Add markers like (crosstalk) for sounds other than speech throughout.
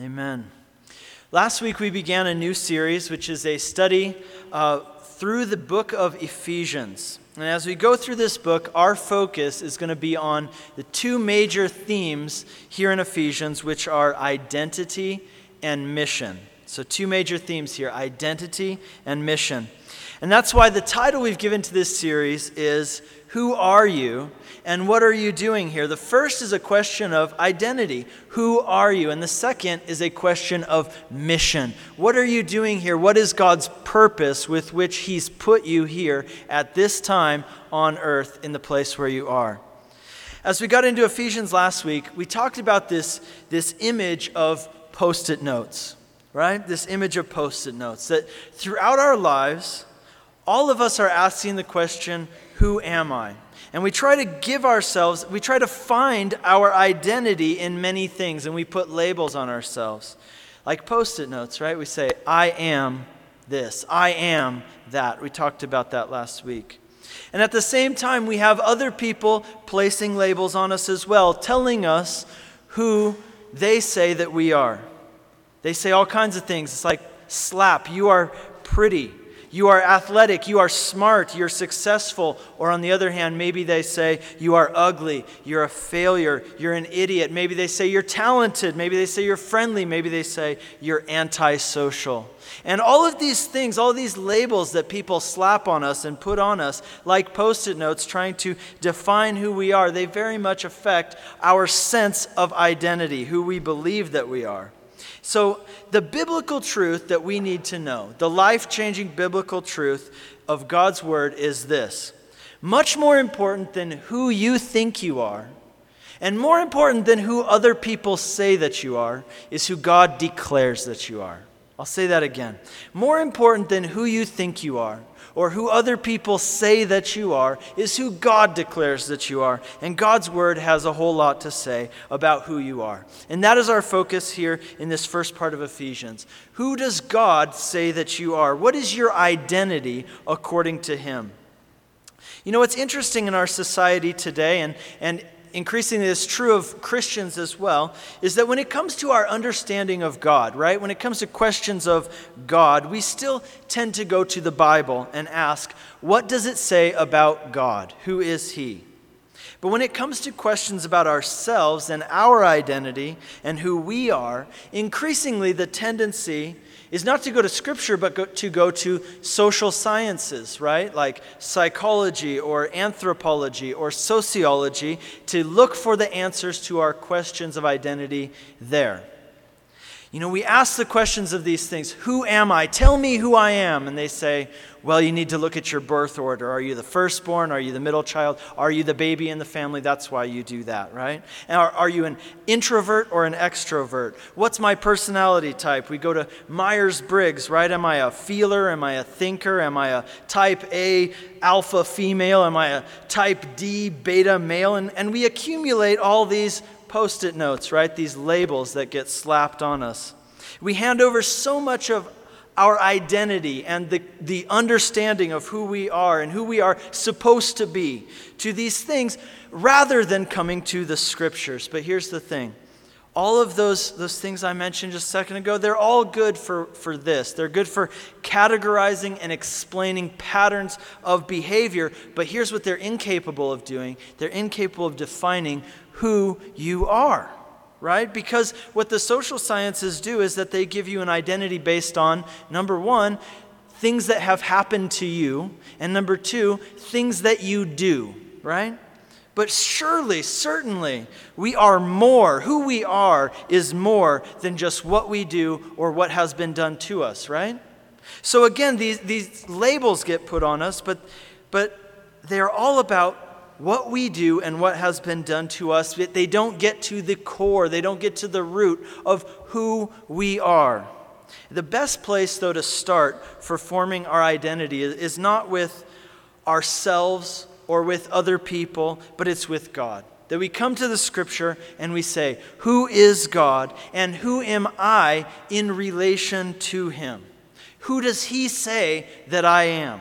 Amen. Last week we began a new series, which is a study uh, through the book of Ephesians. And as we go through this book, our focus is going to be on the two major themes here in Ephesians, which are identity and mission. So, two major themes here identity and mission. And that's why the title we've given to this series is who are you and what are you doing here? The first is a question of identity. Who are you? And the second is a question of mission. What are you doing here? What is God's purpose with which He's put you here at this time on earth in the place where you are? As we got into Ephesians last week, we talked about this, this image of post it notes, right? This image of post it notes. That throughout our lives, all of us are asking the question, Who am I? And we try to give ourselves, we try to find our identity in many things, and we put labels on ourselves. Like post it notes, right? We say, I am this, I am that. We talked about that last week. And at the same time, we have other people placing labels on us as well, telling us who they say that we are. They say all kinds of things. It's like, slap, you are pretty. You are athletic, you are smart, you're successful. Or on the other hand, maybe they say you are ugly, you're a failure, you're an idiot. Maybe they say you're talented, maybe they say you're friendly, maybe they say you're antisocial. And all of these things, all these labels that people slap on us and put on us, like post it notes trying to define who we are, they very much affect our sense of identity, who we believe that we are. So, the biblical truth that we need to know, the life changing biblical truth of God's Word is this much more important than who you think you are, and more important than who other people say that you are, is who God declares that you are. I'll say that again. More important than who you think you are or who other people say that you are is who God declares that you are. And God's word has a whole lot to say about who you are. And that is our focus here in this first part of Ephesians. Who does God say that you are? What is your identity according to Him? You know, what's interesting in our society today, and, and increasingly is true of Christians as well, is that when it comes to our understanding of God, right, when it comes to questions of God, we still tend to go to the Bible and ask, what does it say about God? Who is He? But when it comes to questions about ourselves and our identity and who we are, increasingly the tendency is not to go to scripture, but go, to go to social sciences, right? Like psychology or anthropology or sociology, to look for the answers to our questions of identity there. You know, we ask the questions of these things Who am I? Tell me who I am. And they say, Well, you need to look at your birth order. Are you the firstborn? Are you the middle child? Are you the baby in the family? That's why you do that, right? And are, are you an introvert or an extrovert? What's my personality type? We go to Myers Briggs, right? Am I a feeler? Am I a thinker? Am I a type A alpha female? Am I a type D beta male? And, and we accumulate all these post it notes, right? These labels that get slapped on us. We hand over so much of our identity and the, the understanding of who we are and who we are supposed to be to these things rather than coming to the scriptures. But here's the thing all of those, those things I mentioned just a second ago, they're all good for, for this. They're good for categorizing and explaining patterns of behavior. But here's what they're incapable of doing they're incapable of defining who you are, right? Because what the social sciences do is that they give you an identity based on, number one, things that have happened to you, and number two, things that you do, right? But surely, certainly, we are more. Who we are is more than just what we do or what has been done to us, right? So again, these, these labels get put on us, but, but they're all about what we do and what has been done to us, they don't get to the core, they don't get to the root of who we are. The best place, though, to start for forming our identity is not with ourselves or with other people, but it's with God. That we come to the scripture and we say, Who is God and who am I in relation to him? Who does he say that I am?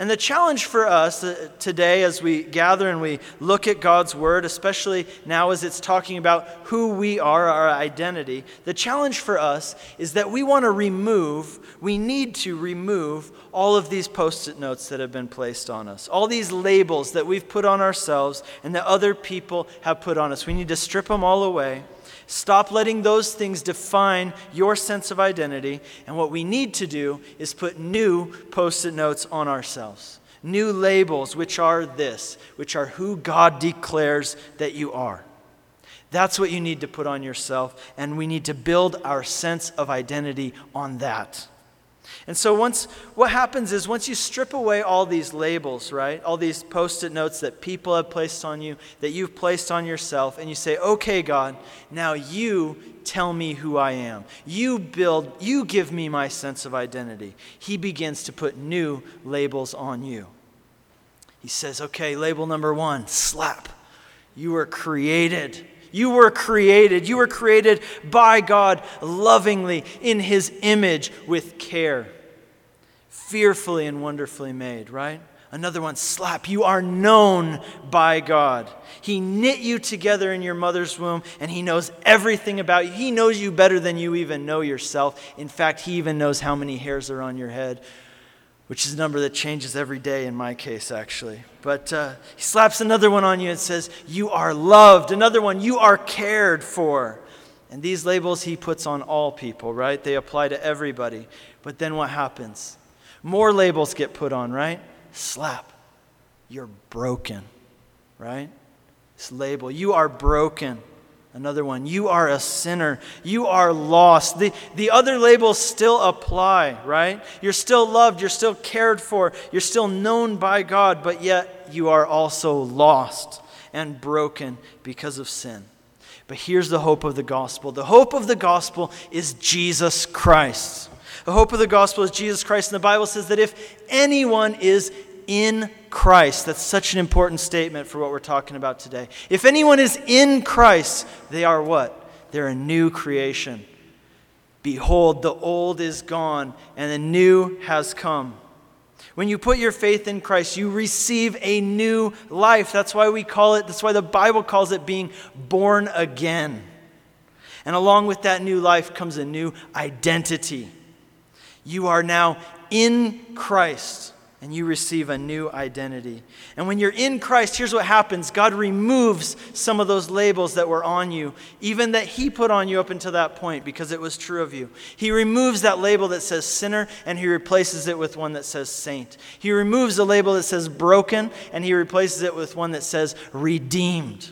And the challenge for us uh, today as we gather and we look at God's Word, especially now as it's talking about who we are, our identity, the challenge for us is that we want to remove, we need to remove all of these post it notes that have been placed on us, all these labels that we've put on ourselves and that other people have put on us. We need to strip them all away. Stop letting those things define your sense of identity. And what we need to do is put new post it notes on ourselves, new labels, which are this, which are who God declares that you are. That's what you need to put on yourself, and we need to build our sense of identity on that. And so once what happens is once you strip away all these labels, right? All these post-it notes that people have placed on you, that you've placed on yourself and you say, "Okay, God, now you tell me who I am. You build, you give me my sense of identity." He begins to put new labels on you. He says, "Okay, label number 1, slap. You were created you were created. You were created by God lovingly in His image with care. Fearfully and wonderfully made, right? Another one, slap. You are known by God. He knit you together in your mother's womb, and He knows everything about you. He knows you better than you even know yourself. In fact, He even knows how many hairs are on your head which is a number that changes every day in my case, actually. But uh, he slaps another one on you and says, You are loved. Another one, You are cared for. And these labels he puts on all people, right? They apply to everybody. But then what happens? More labels get put on, right? Slap. You're broken, right? This label, you are broken. Another one, you are a sinner. You are lost. The, the other labels still apply, right? You're still loved. You're still cared for. You're still known by God, but yet you are also lost and broken because of sin. But here's the hope of the gospel the hope of the gospel is Jesus Christ. The hope of the gospel is Jesus Christ. And the Bible says that if anyone is in Christ. That's such an important statement for what we're talking about today. If anyone is in Christ, they are what? They're a new creation. Behold, the old is gone and the new has come. When you put your faith in Christ, you receive a new life. That's why we call it, that's why the Bible calls it being born again. And along with that new life comes a new identity. You are now in Christ and you receive a new identity. And when you're in Christ, here's what happens God removes some of those labels that were on you, even that He put on you up until that point, because it was true of you. He removes that label that says sinner, and He replaces it with one that says saint. He removes the label that says broken, and He replaces it with one that says redeemed.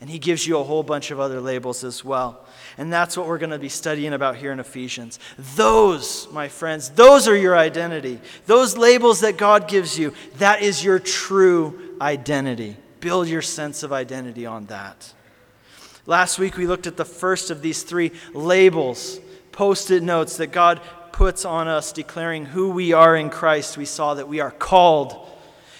And He gives you a whole bunch of other labels as well. And that's what we're going to be studying about here in Ephesians. Those, my friends, those are your identity. Those labels that God gives you, that is your true identity. Build your sense of identity on that. Last week we looked at the first of these three labels, post it notes that God puts on us declaring who we are in Christ. We saw that we are called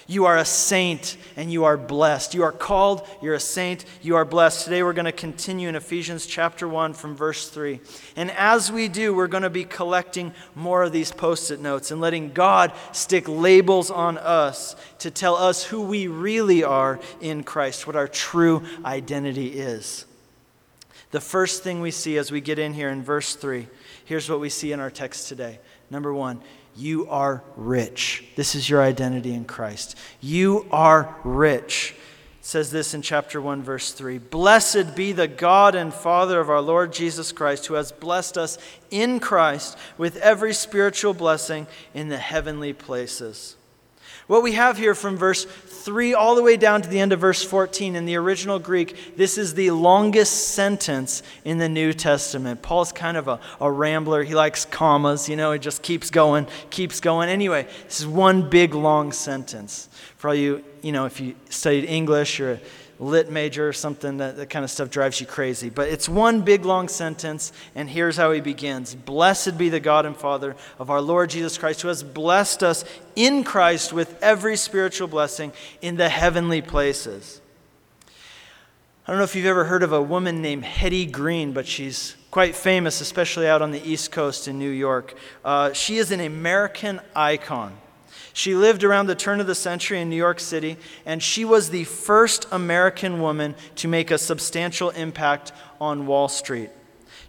you are a saint and you are blessed. You are called, you're a saint, you are blessed. Today we're going to continue in Ephesians chapter 1 from verse 3. And as we do, we're going to be collecting more of these post it notes and letting God stick labels on us to tell us who we really are in Christ, what our true identity is. The first thing we see as we get in here in verse 3, here's what we see in our text today. Number one, you are rich. This is your identity in Christ. You are rich. It says this in chapter 1, verse 3 Blessed be the God and Father of our Lord Jesus Christ, who has blessed us in Christ with every spiritual blessing in the heavenly places. What we have here from verse 3 all the way down to the end of verse 14 in the original Greek, this is the longest sentence in the New Testament. Paul's kind of a, a rambler. He likes commas, you know, he just keeps going, keeps going. Anyway, this is one big long sentence. For all you, you know, if you studied English or lit major or something, that, that kind of stuff drives you crazy. But it's one big long sentence, and here's how he begins Blessed be the God and Father of our Lord Jesus Christ, who has blessed us in Christ with every spiritual blessing in the heavenly places. I don't know if you've ever heard of a woman named Hetty Green, but she's quite famous, especially out on the East Coast in New York. Uh, she is an American icon. She lived around the turn of the century in New York City, and she was the first American woman to make a substantial impact on Wall Street.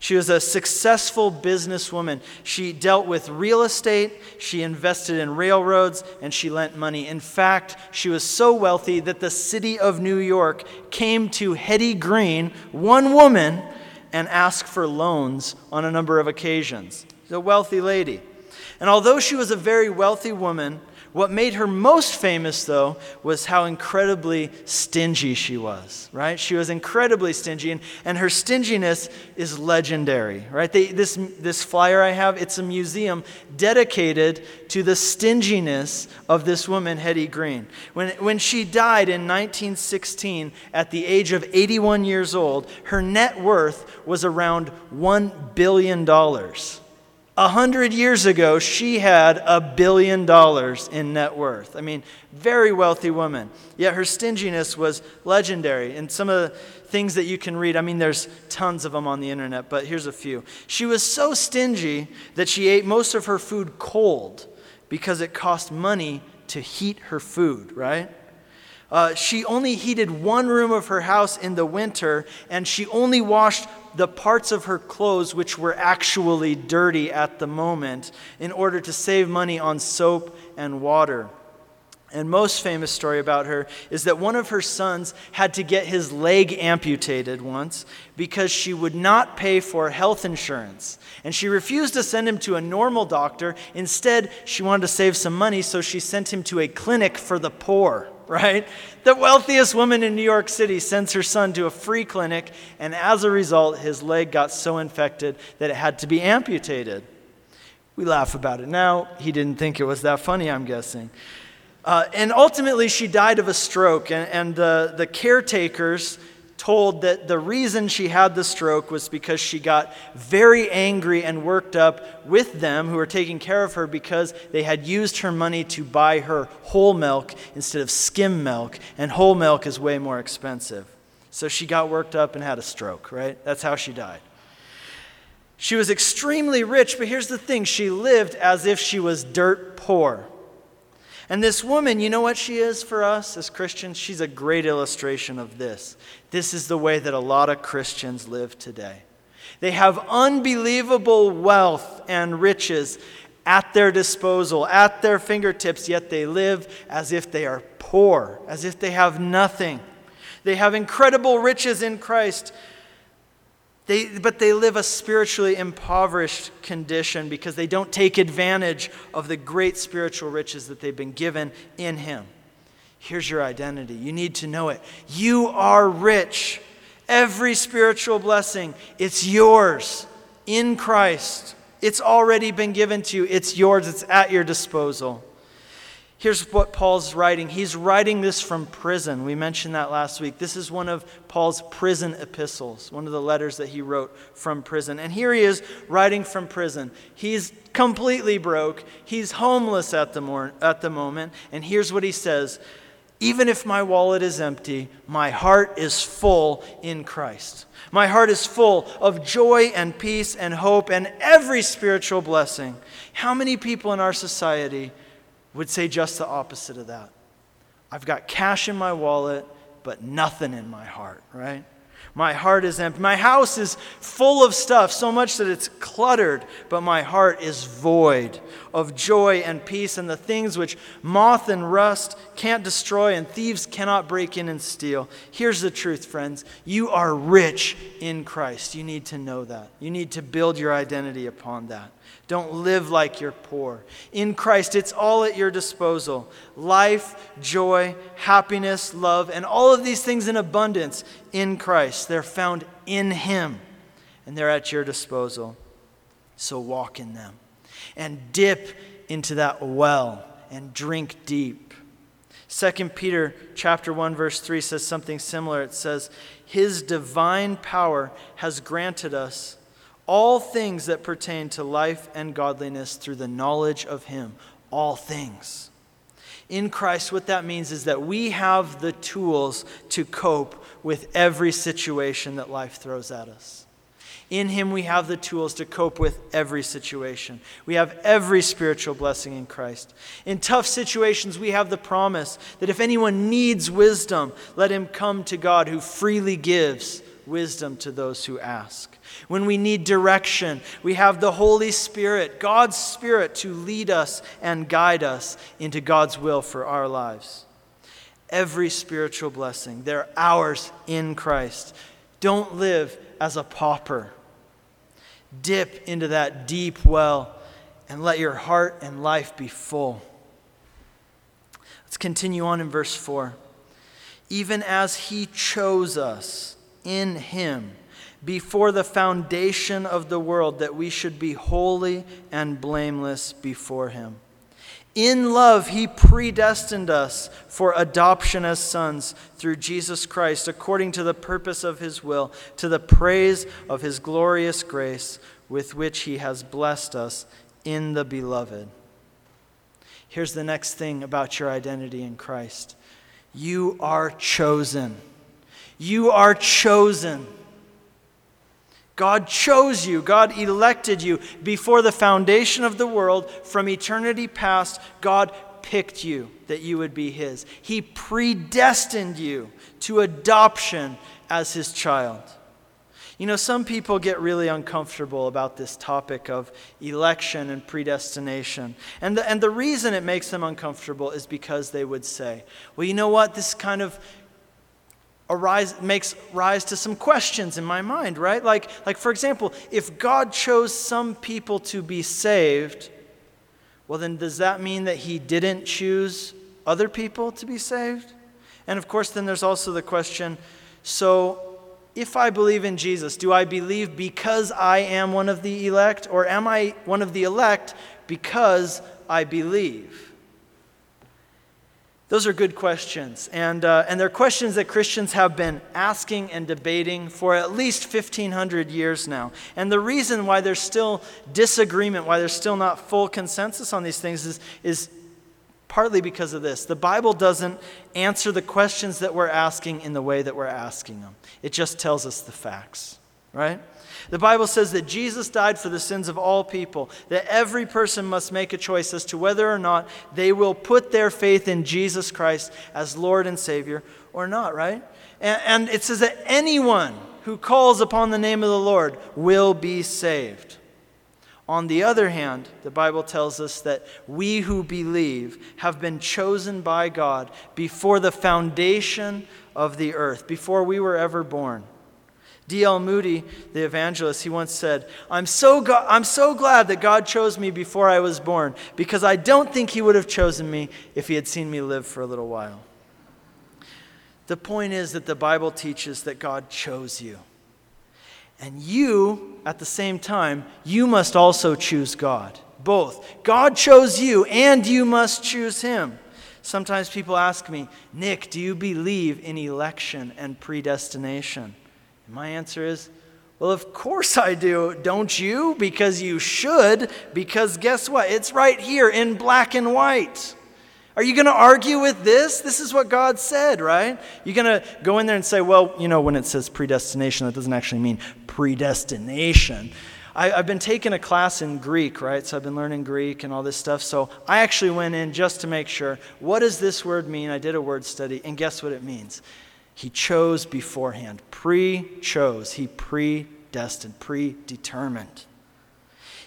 She was a successful businesswoman. She dealt with real estate, she invested in railroads, and she lent money. In fact, she was so wealthy that the city of New York came to Hetty Green, one woman, and asked for loans on a number of occasions. She's a wealthy lady. And although she was a very wealthy woman, what made her most famous, though, was how incredibly stingy she was, right? She was incredibly stingy, and, and her stinginess is legendary, right? They, this, this flyer I have, it's a museum dedicated to the stinginess of this woman, Hetty Green. When, when she died in 1916 at the age of 81 years old, her net worth was around $1 billion. A hundred years ago, she had a billion dollars in net worth. I mean, very wealthy woman. Yet her stinginess was legendary. And some of the things that you can read, I mean, there's tons of them on the internet, but here's a few. She was so stingy that she ate most of her food cold because it cost money to heat her food, right? Uh, she only heated one room of her house in the winter, and she only washed the parts of her clothes which were actually dirty at the moment in order to save money on soap and water. And most famous story about her is that one of her sons had to get his leg amputated once because she would not pay for health insurance. And she refused to send him to a normal doctor. Instead, she wanted to save some money, so she sent him to a clinic for the poor right? The wealthiest woman in New York City sends her son to a free clinic, and as a result, his leg got so infected that it had to be amputated. We laugh about it now. He didn't think it was that funny, I'm guessing. Uh, and ultimately, she died of a stroke, and, and uh, the caretakers told that the reason she had the stroke was because she got very angry and worked up with them who were taking care of her because they had used her money to buy her whole milk instead of skim milk, and whole milk is way more expensive. So she got worked up and had a stroke, right? That's how she died. She was extremely rich, but here's the thing she lived as if she was dirt poor. And this woman, you know what she is for us as Christians? She's a great illustration of this. This is the way that a lot of Christians live today. They have unbelievable wealth and riches at their disposal, at their fingertips, yet they live as if they are poor, as if they have nothing. They have incredible riches in Christ, they, but they live a spiritually impoverished condition because they don't take advantage of the great spiritual riches that they've been given in Him. Here's your identity. You need to know it. You are rich. Every spiritual blessing, it's yours in Christ. It's already been given to you, it's yours, it's at your disposal. Here's what Paul's writing. He's writing this from prison. We mentioned that last week. This is one of Paul's prison epistles, one of the letters that he wrote from prison. And here he is writing from prison. He's completely broke, he's homeless at the, mor- at the moment. And here's what he says Even if my wallet is empty, my heart is full in Christ. My heart is full of joy and peace and hope and every spiritual blessing. How many people in our society? would say just the opposite of that. I've got cash in my wallet, but nothing in my heart, right? My heart is empty. My house is full of stuff, so much that it's cluttered, but my heart is void of joy and peace and the things which moth and rust can't destroy and thieves cannot break in and steal. Here's the truth, friends. You are rich in Christ. You need to know that. You need to build your identity upon that. Don't live like you're poor. In Christ, it's all at your disposal life, joy, happiness, love, and all of these things in abundance in Christ. They're found in Him, and they're at your disposal. So walk in them and dip into that well and drink deep. 2 Peter chapter 1 verse 3 says something similar. It says, "His divine power has granted us all things that pertain to life and godliness through the knowledge of Him. All things. In Christ, what that means is that we have the tools to cope with every situation that life throws at us. In Him, we have the tools to cope with every situation. We have every spiritual blessing in Christ. In tough situations, we have the promise that if anyone needs wisdom, let him come to God who freely gives wisdom to those who ask. When we need direction, we have the Holy Spirit, God's Spirit, to lead us and guide us into God's will for our lives. Every spiritual blessing, they're ours in Christ. Don't live as a pauper. Dip into that deep well and let your heart and life be full. Let's continue on in verse 4. Even as he chose us in him before the foundation of the world, that we should be holy and blameless before him. In love, he predestined us for adoption as sons through Jesus Christ, according to the purpose of his will, to the praise of his glorious grace, with which he has blessed us in the beloved. Here's the next thing about your identity in Christ you are chosen. You are chosen. God chose you, God elected you before the foundation of the world. From eternity past, God picked you that you would be His. He predestined you to adoption as His child. You know, some people get really uncomfortable about this topic of election and predestination. And the, and the reason it makes them uncomfortable is because they would say, well, you know what? This kind of arise, makes rise to some questions in my mind, right? Like, like, for example, if God chose some people to be saved, well, then does that mean that he didn't choose other people to be saved? And of course, then there's also the question so if I believe in Jesus, do I believe because I am one of the elect, or am I one of the elect because I believe? Those are good questions. And, uh, and they're questions that Christians have been asking and debating for at least 1,500 years now. And the reason why there's still disagreement, why there's still not full consensus on these things, is, is partly because of this. The Bible doesn't answer the questions that we're asking in the way that we're asking them, it just tells us the facts, right? The Bible says that Jesus died for the sins of all people, that every person must make a choice as to whether or not they will put their faith in Jesus Christ as Lord and Savior or not, right? And, and it says that anyone who calls upon the name of the Lord will be saved. On the other hand, the Bible tells us that we who believe have been chosen by God before the foundation of the earth, before we were ever born. D.L. Moody, the evangelist, he once said, I'm so, go- I'm so glad that God chose me before I was born because I don't think he would have chosen me if he had seen me live for a little while. The point is that the Bible teaches that God chose you. And you, at the same time, you must also choose God. Both. God chose you, and you must choose him. Sometimes people ask me, Nick, do you believe in election and predestination? And my answer is, well, of course I do. Don't you? Because you should. Because guess what? It's right here in black and white. Are you going to argue with this? This is what God said, right? You're going to go in there and say, well, you know, when it says predestination, that doesn't actually mean predestination. I, have been taking a class in Greek, right? So I've been learning Greek and all this stuff. So I actually went in just to make sure what does this word mean? I did a word study, and guess what it means? He chose beforehand, pre chose, he predestined, predetermined.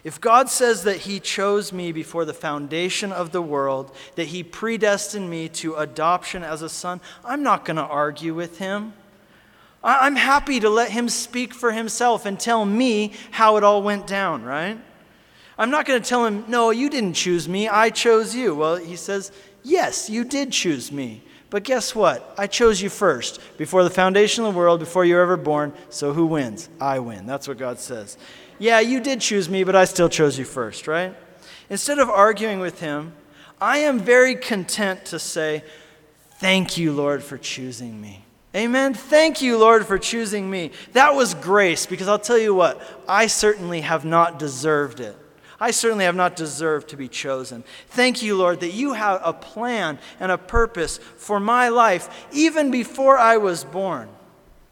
If God says that He chose me before the foundation of the world, that He predestined me to adoption as a son, I'm not going to argue with Him. I'm happy to let Him speak for Himself and tell me how it all went down, right? I'm not going to tell Him, no, you didn't choose me, I chose you. Well, He says, yes, you did choose me. But guess what? I chose you first, before the foundation of the world, before you were ever born. So who wins? I win. That's what God says. Yeah, you did choose me, but I still chose you first, right? Instead of arguing with him, I am very content to say, Thank you, Lord, for choosing me. Amen. Thank you, Lord, for choosing me. That was grace, because I'll tell you what, I certainly have not deserved it. I certainly have not deserved to be chosen. Thank you, Lord, that you have a plan and a purpose for my life even before I was born.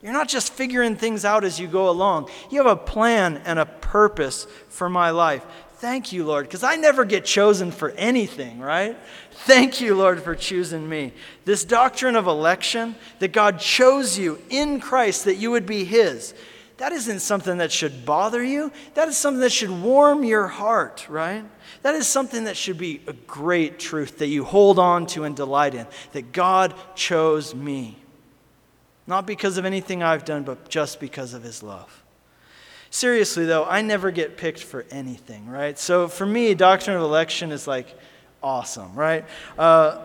You're not just figuring things out as you go along. You have a plan and a purpose for my life. Thank you, Lord, because I never get chosen for anything, right? Thank you, Lord, for choosing me. This doctrine of election, that God chose you in Christ that you would be His, that isn't something that should bother you. That is something that should warm your heart, right? That is something that should be a great truth that you hold on to and delight in that God chose me. Not because of anything I've done, but just because of his love. Seriously, though, I never get picked for anything, right? So for me, doctrine of election is like awesome, right? Uh,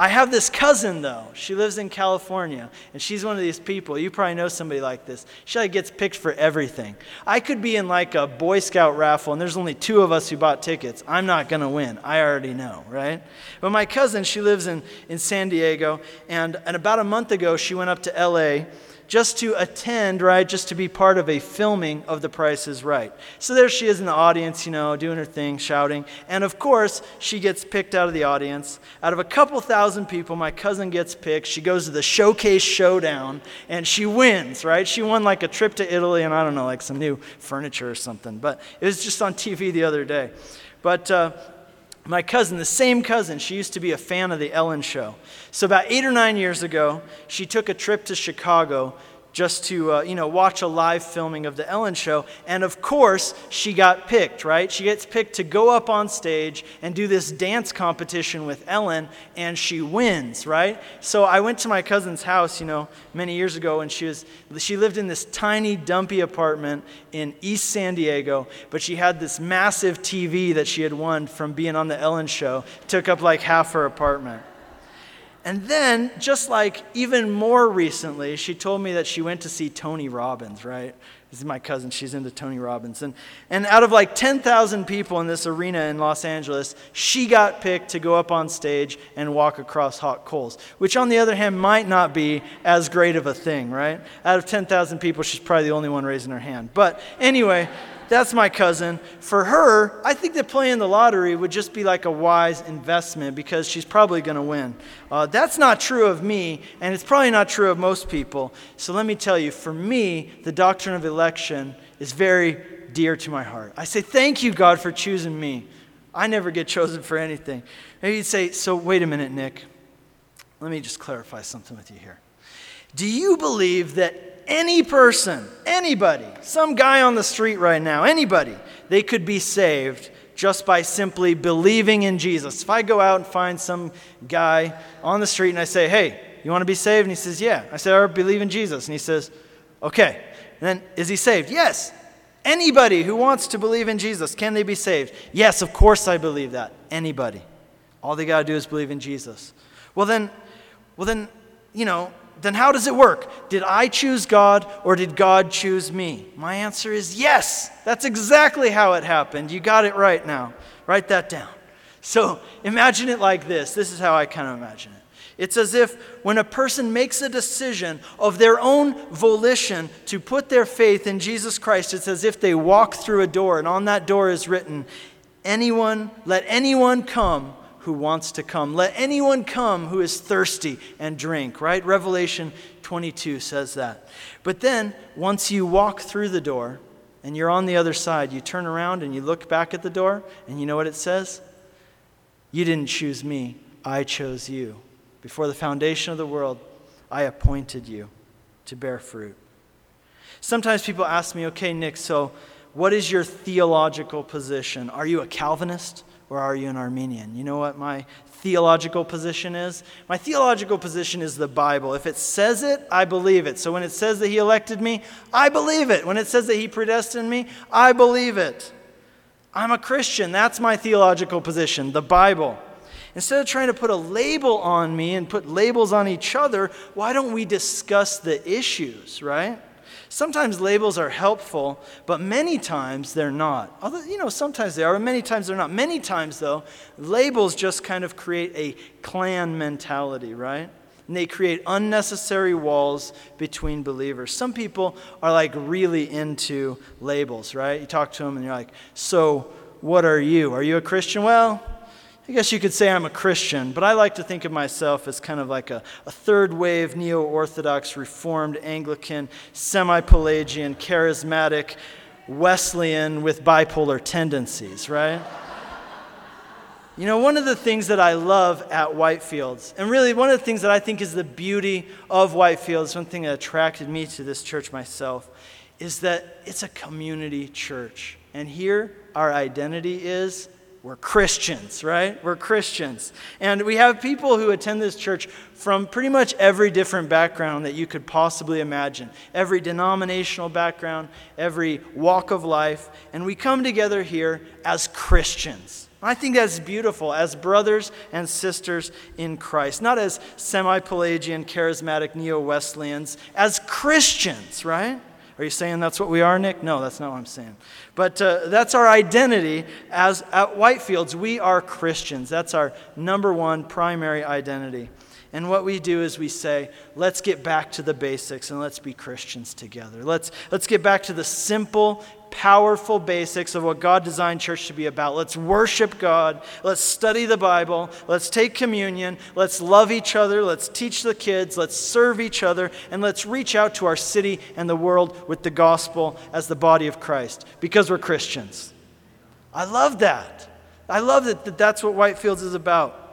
I have this cousin, though. She lives in California, and she's one of these people. You probably know somebody like this. She like gets picked for everything. I could be in like a Boy Scout raffle, and there's only two of us who bought tickets. I'm not going to win. I already know, right? But my cousin, she lives in, in San Diego, and, and about a month ago, she went up to LA just to attend, right? Just to be part of a filming of The Price is Right. So there she is in the audience, you know, doing her thing, shouting. And of course, she gets picked out of the audience. Out of a couple thousand people, my cousin gets picked. She goes to the showcase showdown and she wins, right? She won like a trip to Italy and I don't know, like some new furniture or something. But it was just on TV the other day. But, uh, my cousin, the same cousin, she used to be a fan of The Ellen Show. So, about eight or nine years ago, she took a trip to Chicago just to uh, you know watch a live filming of the ellen show. And of course she got picked right? She gets picked to go up on stage and do this dance competition with ellen and she wins right? So i went to my cousin's house you know many years ago and she was she lived in this tiny dumpy apartment in east san diego but she had this massive tv that she had won from being on the ellen show. Took up like half her apartment and then, just like even more recently, she told me that she went to see Tony Robbins, right? This is my cousin. She's into Tony Robbins. And, and out of like 10,000 people in this arena in Los Angeles, she got picked to go up on stage and walk across hot coals, which on the other hand might not be as great of a thing, right? Out of 10,000 people, she's probably the only one raising her hand. But anyway, that's my cousin. For her, I think that playing the lottery would just be like a wise investment because she's probably going to win. Uh, that's not true of me, and it's probably not true of most people. So let me tell you, for me, the doctrine of election is very dear to my heart. I say, Thank you, God, for choosing me. I never get chosen for anything. Maybe you'd say, So wait a minute, Nick. Let me just clarify something with you here. Do you believe that any person, anybody, some guy on the street right now, anybody, they could be saved just by simply believing in Jesus. If I go out and find some guy on the street and I say, hey, you want to be saved? And he says, yeah. I say, I believe in Jesus. And he says, okay. And then, is he saved? Yes. Anybody who wants to believe in Jesus, can they be saved? Yes, of course I believe that. Anybody. All they got to do is believe in Jesus. Well, then, well, then, you know, then how does it work? Did I choose God or did God choose me? My answer is yes. That's exactly how it happened. You got it right now. Write that down. So imagine it like this. This is how I kind of imagine it. It's as if when a person makes a decision of their own volition to put their faith in Jesus Christ, it's as if they walk through a door, and on that door is written, Anyone, let anyone come who wants to come. Let anyone come who is thirsty and drink, right? Revelation 22 says that. But then, once you walk through the door and you're on the other side, you turn around and you look back at the door, and you know what it says? You didn't choose me, I chose you. Before the foundation of the world, I appointed you to bear fruit. Sometimes people ask me, okay, Nick, so what is your theological position? Are you a Calvinist? Or are you an Arminian? You know what my theological position is? My theological position is the Bible. If it says it, I believe it. So when it says that He elected me, I believe it. When it says that He predestined me, I believe it. I'm a Christian. That's my theological position, the Bible. Instead of trying to put a label on me and put labels on each other, why don't we discuss the issues, right? Sometimes labels are helpful, but many times they're not. Although, you know, sometimes they are, many times they're not. Many times, though, labels just kind of create a clan mentality, right? And they create unnecessary walls between believers. Some people are like really into labels, right? You talk to them and you're like, So, what are you? Are you a Christian? Well, I guess you could say I'm a Christian, but I like to think of myself as kind of like a, a third wave neo Orthodox, Reformed, Anglican, semi Pelagian, charismatic, Wesleyan with bipolar tendencies, right? You know, one of the things that I love at Whitefields, and really one of the things that I think is the beauty of Whitefields, one thing that attracted me to this church myself, is that it's a community church. And here, our identity is we're Christians, right? We're Christians. And we have people who attend this church from pretty much every different background that you could possibly imagine every denominational background, every walk of life. And we come together here as Christians. I think that's beautiful as brothers and sisters in Christ, not as semi Pelagian, charismatic neo Wesleyans, as Christians, right? Are you saying that's what we are, Nick? No, that's not what I'm saying. But uh, that's our identity as at Whitefields. We are Christians. That's our number one primary identity. And what we do is we say, let's get back to the basics and let's be Christians together. Let's, let's get back to the simple, powerful basics of what God designed church to be about. Let's worship God. Let's study the Bible. Let's take communion. Let's love each other. Let's teach the kids. Let's serve each other. And let's reach out to our city and the world with the gospel as the body of Christ because we're Christians. I love that. I love that, that that's what Whitefields is about.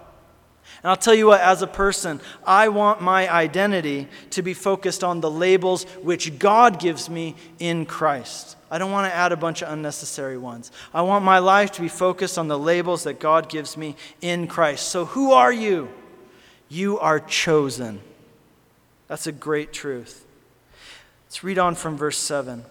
And I'll tell you what, as a person, I want my identity to be focused on the labels which God gives me in Christ. I don't want to add a bunch of unnecessary ones. I want my life to be focused on the labels that God gives me in Christ. So, who are you? You are chosen. That's a great truth. Let's read on from verse 7.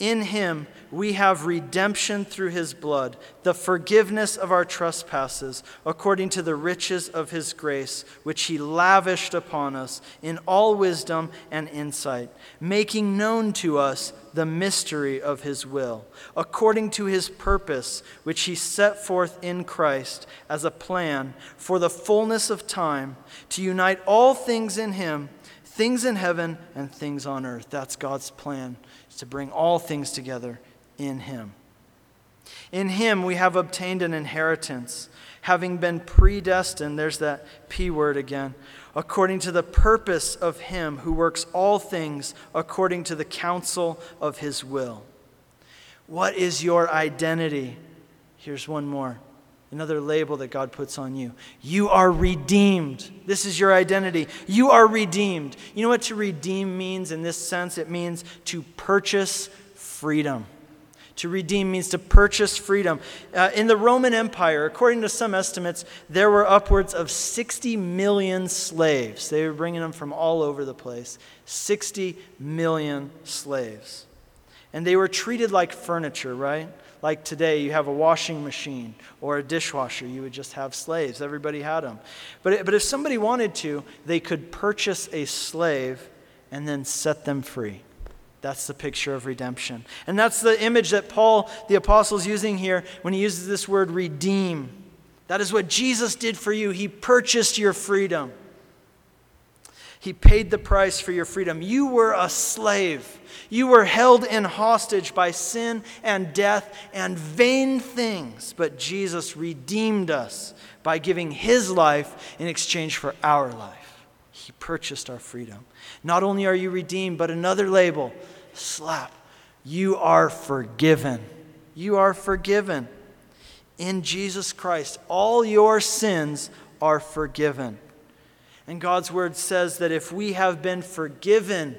In him we have redemption through his blood, the forgiveness of our trespasses, according to the riches of his grace, which he lavished upon us in all wisdom and insight, making known to us the mystery of his will, according to his purpose, which he set forth in Christ as a plan for the fullness of time, to unite all things in him, things in heaven and things on earth. That's God's plan to bring all things together in Him. In Him we have obtained an inheritance, having been predestined, there's that P word again, according to the purpose of Him who works all things according to the counsel of His will. What is your identity? Here's one more another label that God puts on you. You are redeemed. This is your identity. You are redeemed. You know what to redeem means in this sense? It means to purchase freedom. To redeem means to purchase freedom. Uh, in the Roman Empire, according to some estimates, there were upwards of 60 million slaves. They were bringing them from all over the place. 60 million slaves. And they were treated like furniture, right? like today you have a washing machine or a dishwasher, you would just have slaves. Everybody had them. But, but if somebody wanted to, they could purchase a slave and then set them free. That's the picture of redemption. And that's the image that Paul, the apostle, is using here when he uses this word redeem. That is what Jesus did for you. He purchased your freedom. He paid the price for your freedom. You were a slave. You were held in hostage by sin and death and vain things. But Jesus redeemed us by giving his life in exchange for our life. He purchased our freedom. Not only are you redeemed, but another label slap. You are forgiven. You are forgiven. In Jesus Christ, all your sins are forgiven. And God's word says that if we have been forgiven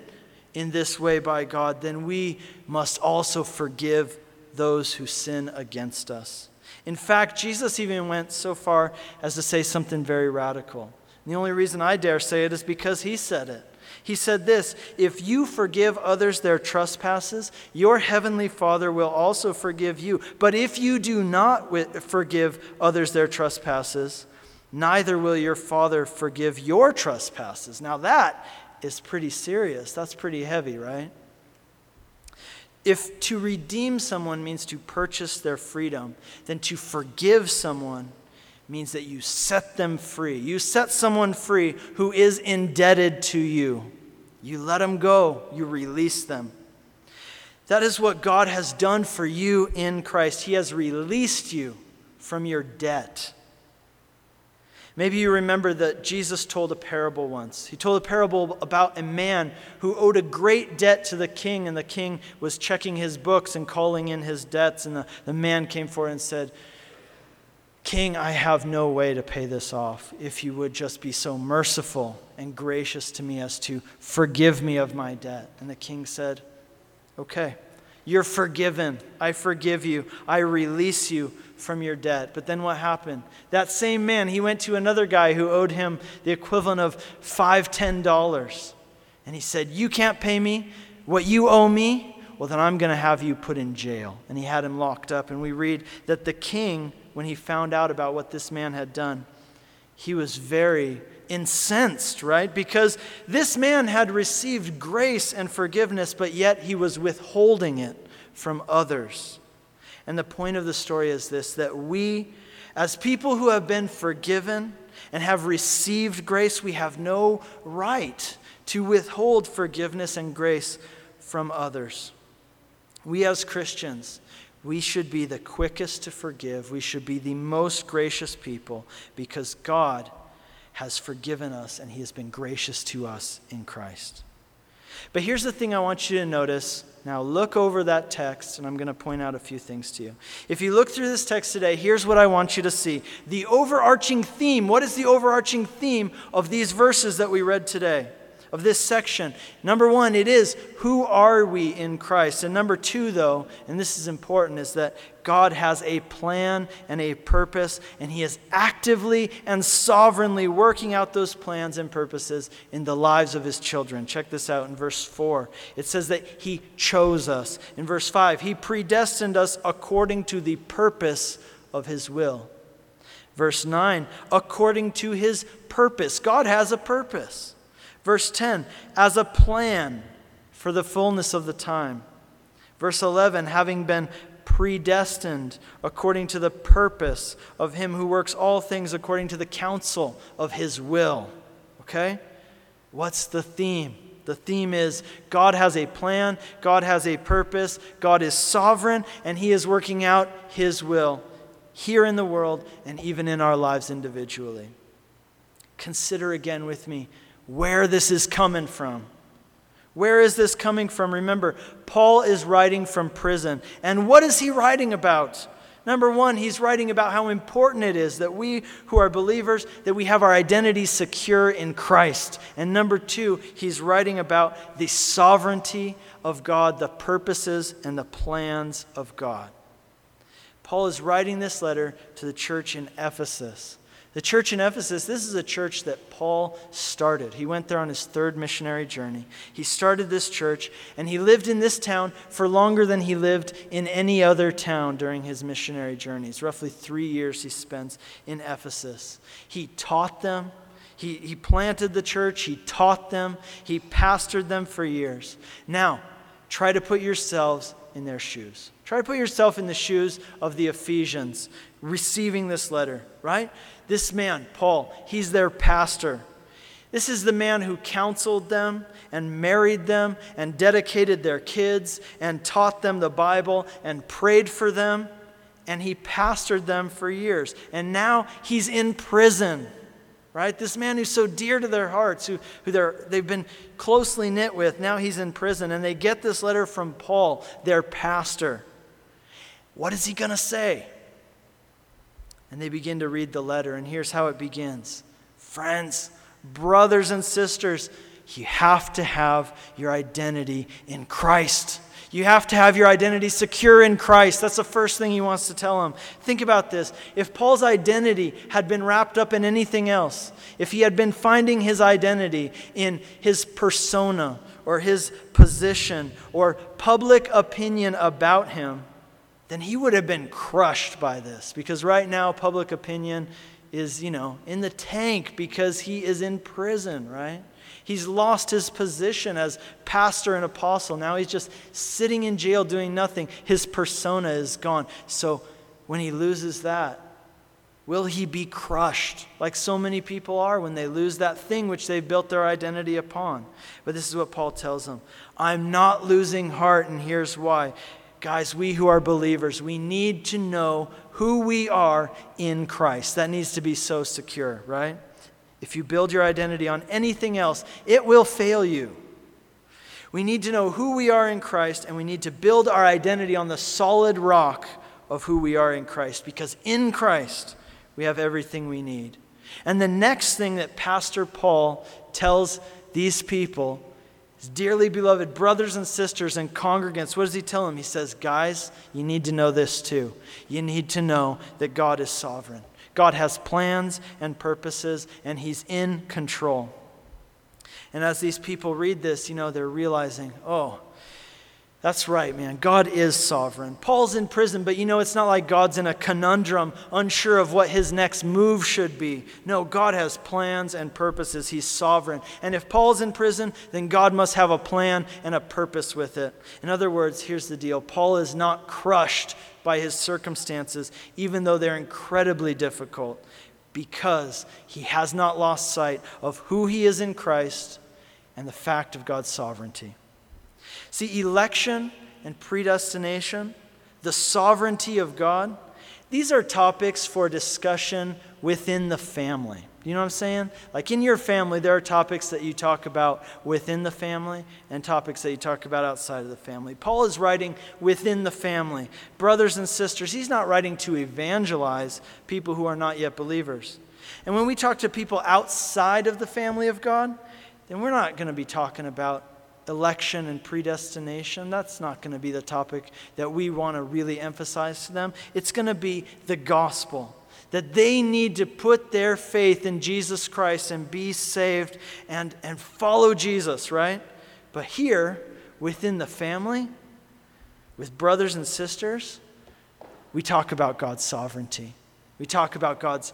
in this way by God, then we must also forgive those who sin against us. In fact, Jesus even went so far as to say something very radical. The only reason I dare say it is because he said it. He said this If you forgive others their trespasses, your heavenly Father will also forgive you. But if you do not forgive others their trespasses, neither will your Father forgive your trespasses. Now, that is pretty serious. That's pretty heavy, right? If to redeem someone means to purchase their freedom, then to forgive someone means that you set them free. You set someone free who is indebted to you. You let them go, you release them. That is what God has done for you in Christ. He has released you from your debt. Maybe you remember that Jesus told a parable once. He told a parable about a man who owed a great debt to the king, and the king was checking his books and calling in his debts. And the, the man came forward and said, King, I have no way to pay this off. If you would just be so merciful and gracious to me as to forgive me of my debt. And the king said, Okay, you're forgiven. I forgive you. I release you from your debt. But then what happened? That same man, he went to another guy who owed him the equivalent of five, ten dollars. And he said, You can't pay me what you owe me. Well, then I'm going to have you put in jail. And he had him locked up. And we read that the king, when he found out about what this man had done, he was very incensed, right? Because this man had received grace and forgiveness, but yet he was withholding it from others. And the point of the story is this that we, as people who have been forgiven and have received grace, we have no right to withhold forgiveness and grace from others. We, as Christians, we should be the quickest to forgive. We should be the most gracious people because God has forgiven us and He has been gracious to us in Christ. But here's the thing I want you to notice now, look over that text, and I'm going to point out a few things to you. If you look through this text today, here's what I want you to see. The overarching theme what is the overarching theme of these verses that we read today? Of this section. Number one, it is who are we in Christ? And number two, though, and this is important, is that God has a plan and a purpose, and He is actively and sovereignly working out those plans and purposes in the lives of His children. Check this out in verse 4. It says that He chose us. In verse 5, He predestined us according to the purpose of His will. Verse 9, according to His purpose. God has a purpose. Verse 10, as a plan for the fullness of the time. Verse 11, having been predestined according to the purpose of him who works all things according to the counsel of his will. Okay? What's the theme? The theme is God has a plan, God has a purpose, God is sovereign, and he is working out his will here in the world and even in our lives individually. Consider again with me where this is coming from. Where is this coming from? Remember, Paul is writing from prison. And what is he writing about? Number one, he's writing about how important it is that we who are believers, that we have our identity secure in Christ. And number two, he's writing about the sovereignty of God, the purposes and the plans of God. Paul is writing this letter to the church in Ephesus. The church in Ephesus, this is a church that Paul started. He went there on his third missionary journey. He started this church, and he lived in this town for longer than he lived in any other town during his missionary journeys. Roughly three years he spends in Ephesus. He taught them, he, he planted the church, he taught them, he pastored them for years. Now, try to put yourselves in their shoes. Try to put yourself in the shoes of the Ephesians receiving this letter, right? This man, Paul, he's their pastor. This is the man who counseled them and married them and dedicated their kids and taught them the Bible and prayed for them. And he pastored them for years. And now he's in prison, right? This man who's so dear to their hearts, who, who they've been closely knit with, now he's in prison. And they get this letter from Paul, their pastor. What is he going to say? And they begin to read the letter, and here's how it begins Friends, brothers, and sisters, you have to have your identity in Christ. You have to have your identity secure in Christ. That's the first thing he wants to tell them. Think about this. If Paul's identity had been wrapped up in anything else, if he had been finding his identity in his persona or his position or public opinion about him, then he would have been crushed by this because right now public opinion is, you know, in the tank because he is in prison, right? He's lost his position as pastor and apostle. Now he's just sitting in jail doing nothing. His persona is gone. So when he loses that, will he be crushed like so many people are when they lose that thing which they've built their identity upon? But this is what Paul tells them I'm not losing heart, and here's why. Guys, we who are believers, we need to know who we are in Christ. That needs to be so secure, right? If you build your identity on anything else, it will fail you. We need to know who we are in Christ, and we need to build our identity on the solid rock of who we are in Christ, because in Christ we have everything we need. And the next thing that Pastor Paul tells these people, his dearly beloved brothers and sisters and congregants, what does he tell them? He says, Guys, you need to know this too. You need to know that God is sovereign. God has plans and purposes, and he's in control. And as these people read this, you know, they're realizing, oh, that's right, man. God is sovereign. Paul's in prison, but you know, it's not like God's in a conundrum, unsure of what his next move should be. No, God has plans and purposes. He's sovereign. And if Paul's in prison, then God must have a plan and a purpose with it. In other words, here's the deal Paul is not crushed by his circumstances, even though they're incredibly difficult, because he has not lost sight of who he is in Christ and the fact of God's sovereignty. See, election and predestination, the sovereignty of God, these are topics for discussion within the family. You know what I'm saying? Like in your family, there are topics that you talk about within the family and topics that you talk about outside of the family. Paul is writing within the family. Brothers and sisters, he's not writing to evangelize people who are not yet believers. And when we talk to people outside of the family of God, then we're not going to be talking about election and predestination. That's not going to be the topic that we want to really emphasize to them. It's going to be the gospel that they need to put their faith in Jesus Christ and be saved and, and follow Jesus, right? But here, within the family, with brothers and sisters, we talk about God's sovereignty. We talk about God's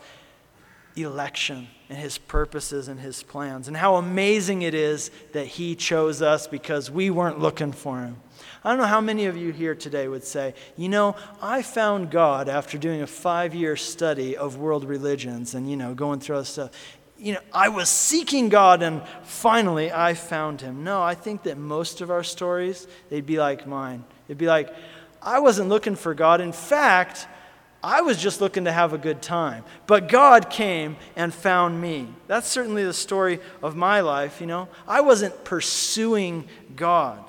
election and his purposes and his plans, and how amazing it is that he chose us because we weren't looking for him. I don't know how many of you here today would say, you know, I found God after doing a five year study of world religions and, you know, going through all this stuff. You know, I was seeking God and finally I found him. No, I think that most of our stories, they'd be like mine. It'd be like, I wasn't looking for God. In fact, I was just looking to have a good time. But God came and found me. That's certainly the story of my life, you know. I wasn't pursuing God,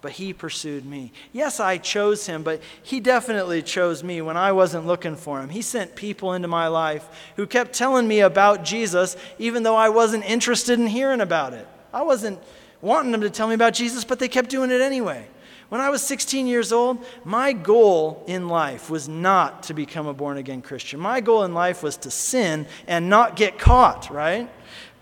but He pursued me. Yes, I chose Him, but He definitely chose me when I wasn't looking for Him. He sent people into my life who kept telling me about Jesus, even though I wasn't interested in hearing about it. I wasn't wanting them to tell me about Jesus, but they kept doing it anyway. When I was 16 years old, my goal in life was not to become a born again Christian. My goal in life was to sin and not get caught, right?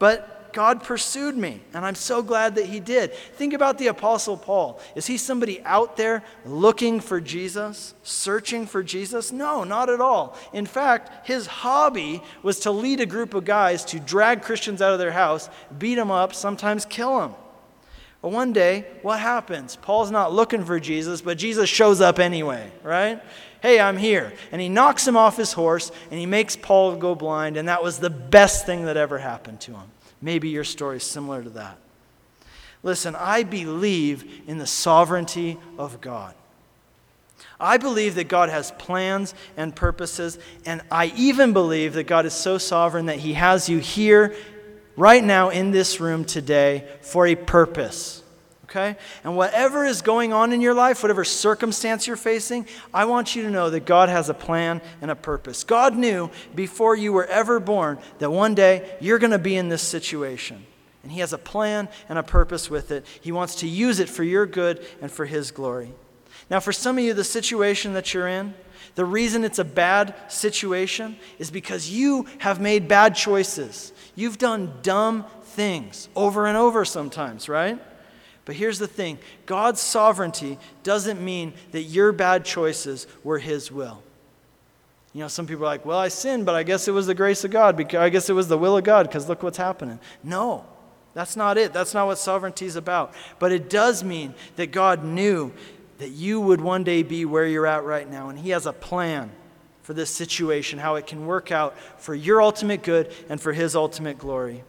But God pursued me, and I'm so glad that He did. Think about the Apostle Paul. Is he somebody out there looking for Jesus, searching for Jesus? No, not at all. In fact, his hobby was to lead a group of guys to drag Christians out of their house, beat them up, sometimes kill them. But one day, what happens? Paul's not looking for Jesus, but Jesus shows up anyway, right? Hey, I'm here. And he knocks him off his horse and he makes Paul go blind, and that was the best thing that ever happened to him. Maybe your story is similar to that. Listen, I believe in the sovereignty of God. I believe that God has plans and purposes, and I even believe that God is so sovereign that He has you here right now in this room today for a purpose. Okay? And whatever is going on in your life, whatever circumstance you're facing, I want you to know that God has a plan and a purpose. God knew before you were ever born that one day you're going to be in this situation. And He has a plan and a purpose with it. He wants to use it for your good and for His glory. Now, for some of you, the situation that you're in, the reason it's a bad situation is because you have made bad choices. You've done dumb things over and over sometimes, right? But here's the thing God's sovereignty doesn't mean that your bad choices were His will. You know, some people are like, well, I sinned, but I guess it was the grace of God. Because I guess it was the will of God because look what's happening. No, that's not it. That's not what sovereignty is about. But it does mean that God knew that you would one day be where you're at right now, and He has a plan for this situation, how it can work out for your ultimate good and for His ultimate glory.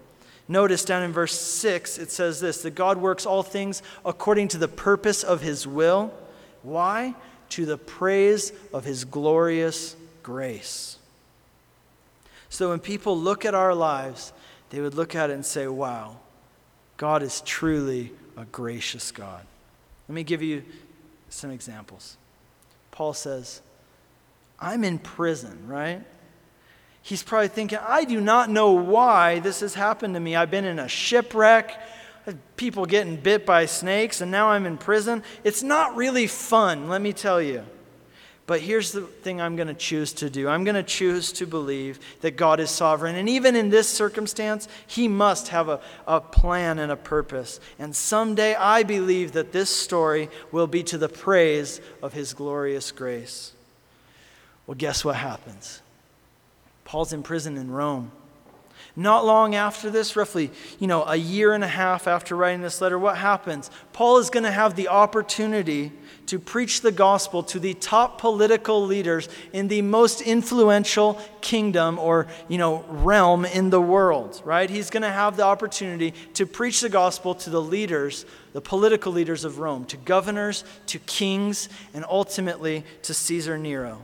Notice down in verse 6, it says this that God works all things according to the purpose of His will. Why? to the praise of his glorious grace. So when people look at our lives, they would look at it and say, wow, God is truly a gracious God. Let me give you some examples. Paul says, I'm in prison, right? He's probably thinking, I do not know why this has happened to me. I've been in a shipwreck, people getting bit by snakes, and now I'm in prison. It's not really fun, let me tell you. But here's the thing I'm going to choose to do I'm going to choose to believe that God is sovereign. And even in this circumstance, He must have a, a plan and a purpose. And someday I believe that this story will be to the praise of His glorious grace. Well, guess what happens? Paul's in prison in Rome. Not long after this, roughly, you know, a year and a half after writing this letter, what happens? Paul is going to have the opportunity to preach the gospel to the top political leaders in the most influential kingdom or, you know, realm in the world, right? He's going to have the opportunity to preach the gospel to the leaders, the political leaders of Rome, to governors, to kings, and ultimately to Caesar Nero.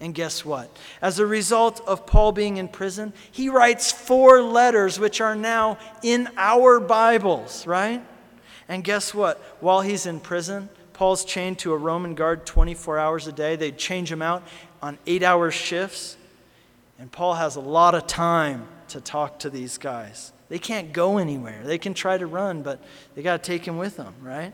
And guess what? As a result of Paul being in prison, he writes four letters which are now in our Bibles, right? And guess what? While he's in prison, Paul's chained to a Roman guard 24 hours a day. They'd change him out on eight hour shifts. And Paul has a lot of time to talk to these guys. They can't go anywhere. They can try to run, but they got to take him with them, right?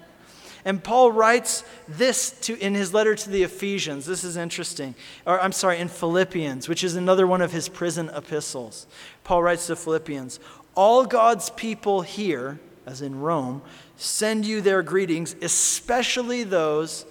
And Paul writes this to, in his letter to the Ephesians. This is interesting. Or, I'm sorry, in Philippians, which is another one of his prison epistles. Paul writes to Philippians All God's people here, as in Rome, send you their greetings, especially those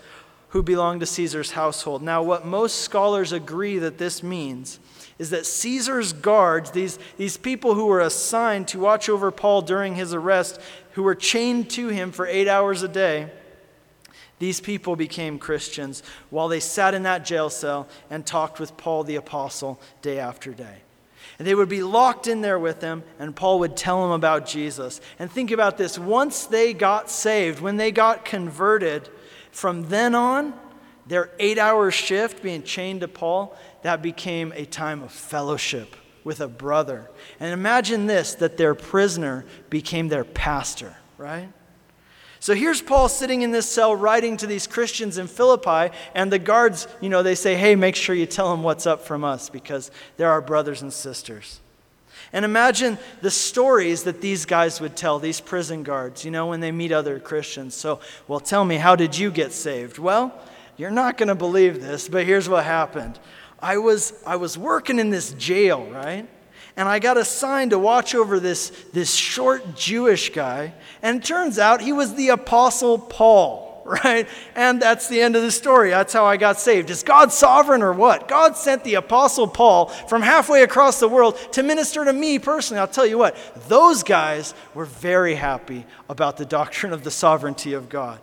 who belong to Caesar's household. Now, what most scholars agree that this means is that Caesar's guards, these, these people who were assigned to watch over Paul during his arrest, who were chained to him for eight hours a day, these people became Christians while they sat in that jail cell and talked with Paul the Apostle day after day. And they would be locked in there with him, and Paul would tell them about Jesus. And think about this once they got saved, when they got converted, from then on, their eight hour shift being chained to Paul, that became a time of fellowship with a brother. And imagine this that their prisoner became their pastor, right? So here's Paul sitting in this cell writing to these Christians in Philippi, and the guards, you know, they say, hey, make sure you tell them what's up from us because they're our brothers and sisters. And imagine the stories that these guys would tell, these prison guards, you know, when they meet other Christians. So, well, tell me, how did you get saved? Well, you're not going to believe this, but here's what happened. I was, I was working in this jail, right? and I got assigned to watch over this, this short Jewish guy. And turns out he was the Apostle Paul, (laughs) right? And that's the end of the story. That's how I got saved. Is God sovereign or what? God sent the Apostle Paul from halfway across the world to minister to me personally. I'll tell you what, those guys were very happy about the (laughs) doctrine of the sovereignty of God.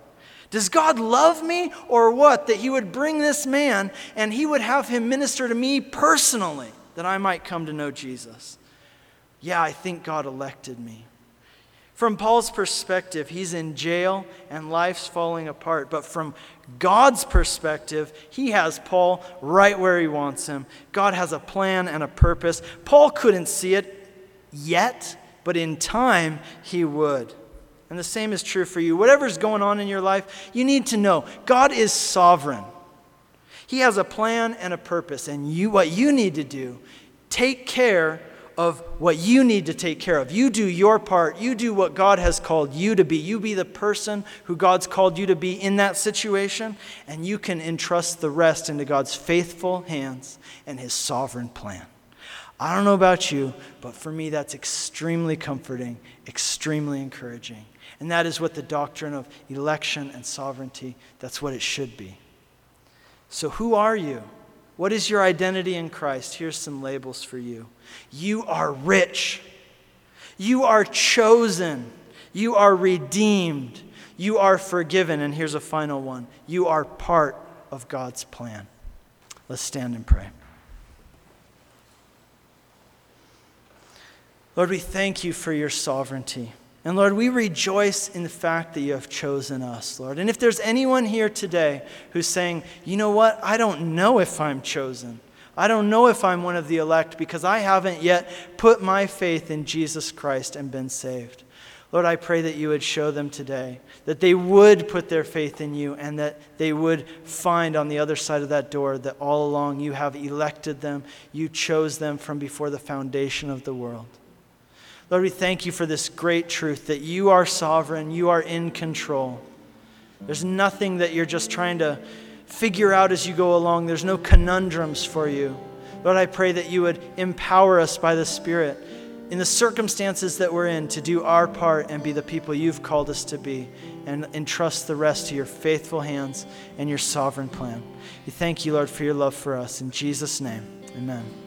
Does God love me or what? That He would bring this man and He would have him minister to me personally that I might come to know Jesus. Yeah, I think God elected me. From Paul's perspective, he's in jail and life's falling apart. But from God's perspective, he has Paul right where he wants him. God has a plan and a purpose. Paul couldn't see it yet, but in time, he would. And the same is true for you. Whatever's going on in your life, you need to know God is sovereign. He has a plan and a purpose, and you, what you need to do, take care of what you need to take care of. You do your part. You do what God has called you to be. You be the person who God's called you to be in that situation, and you can entrust the rest into God's faithful hands and His sovereign plan. I don't know about you, but for me, that's extremely comforting, extremely encouraging. And that is what the doctrine of election and sovereignty, that's what it should be. So, who are you? What is your identity in Christ? Here's some labels for you. You are rich. You are chosen. You are redeemed. You are forgiven. And here's a final one you are part of God's plan. Let's stand and pray. Lord, we thank you for your sovereignty. And Lord, we rejoice in the fact that you have chosen us, Lord. And if there's anyone here today who's saying, you know what, I don't know if I'm chosen. I don't know if I'm one of the elect because I haven't yet put my faith in Jesus Christ and been saved. Lord, I pray that you would show them today, that they would put their faith in you, and that they would find on the other side of that door that all along you have elected them, you chose them from before the foundation of the world. Lord, we thank you for this great truth that you are sovereign, you are in control. There's nothing that you're just trying to figure out as you go along, there's no conundrums for you. Lord, I pray that you would empower us by the Spirit in the circumstances that we're in to do our part and be the people you've called us to be and entrust the rest to your faithful hands and your sovereign plan. We thank you, Lord, for your love for us. In Jesus' name, amen.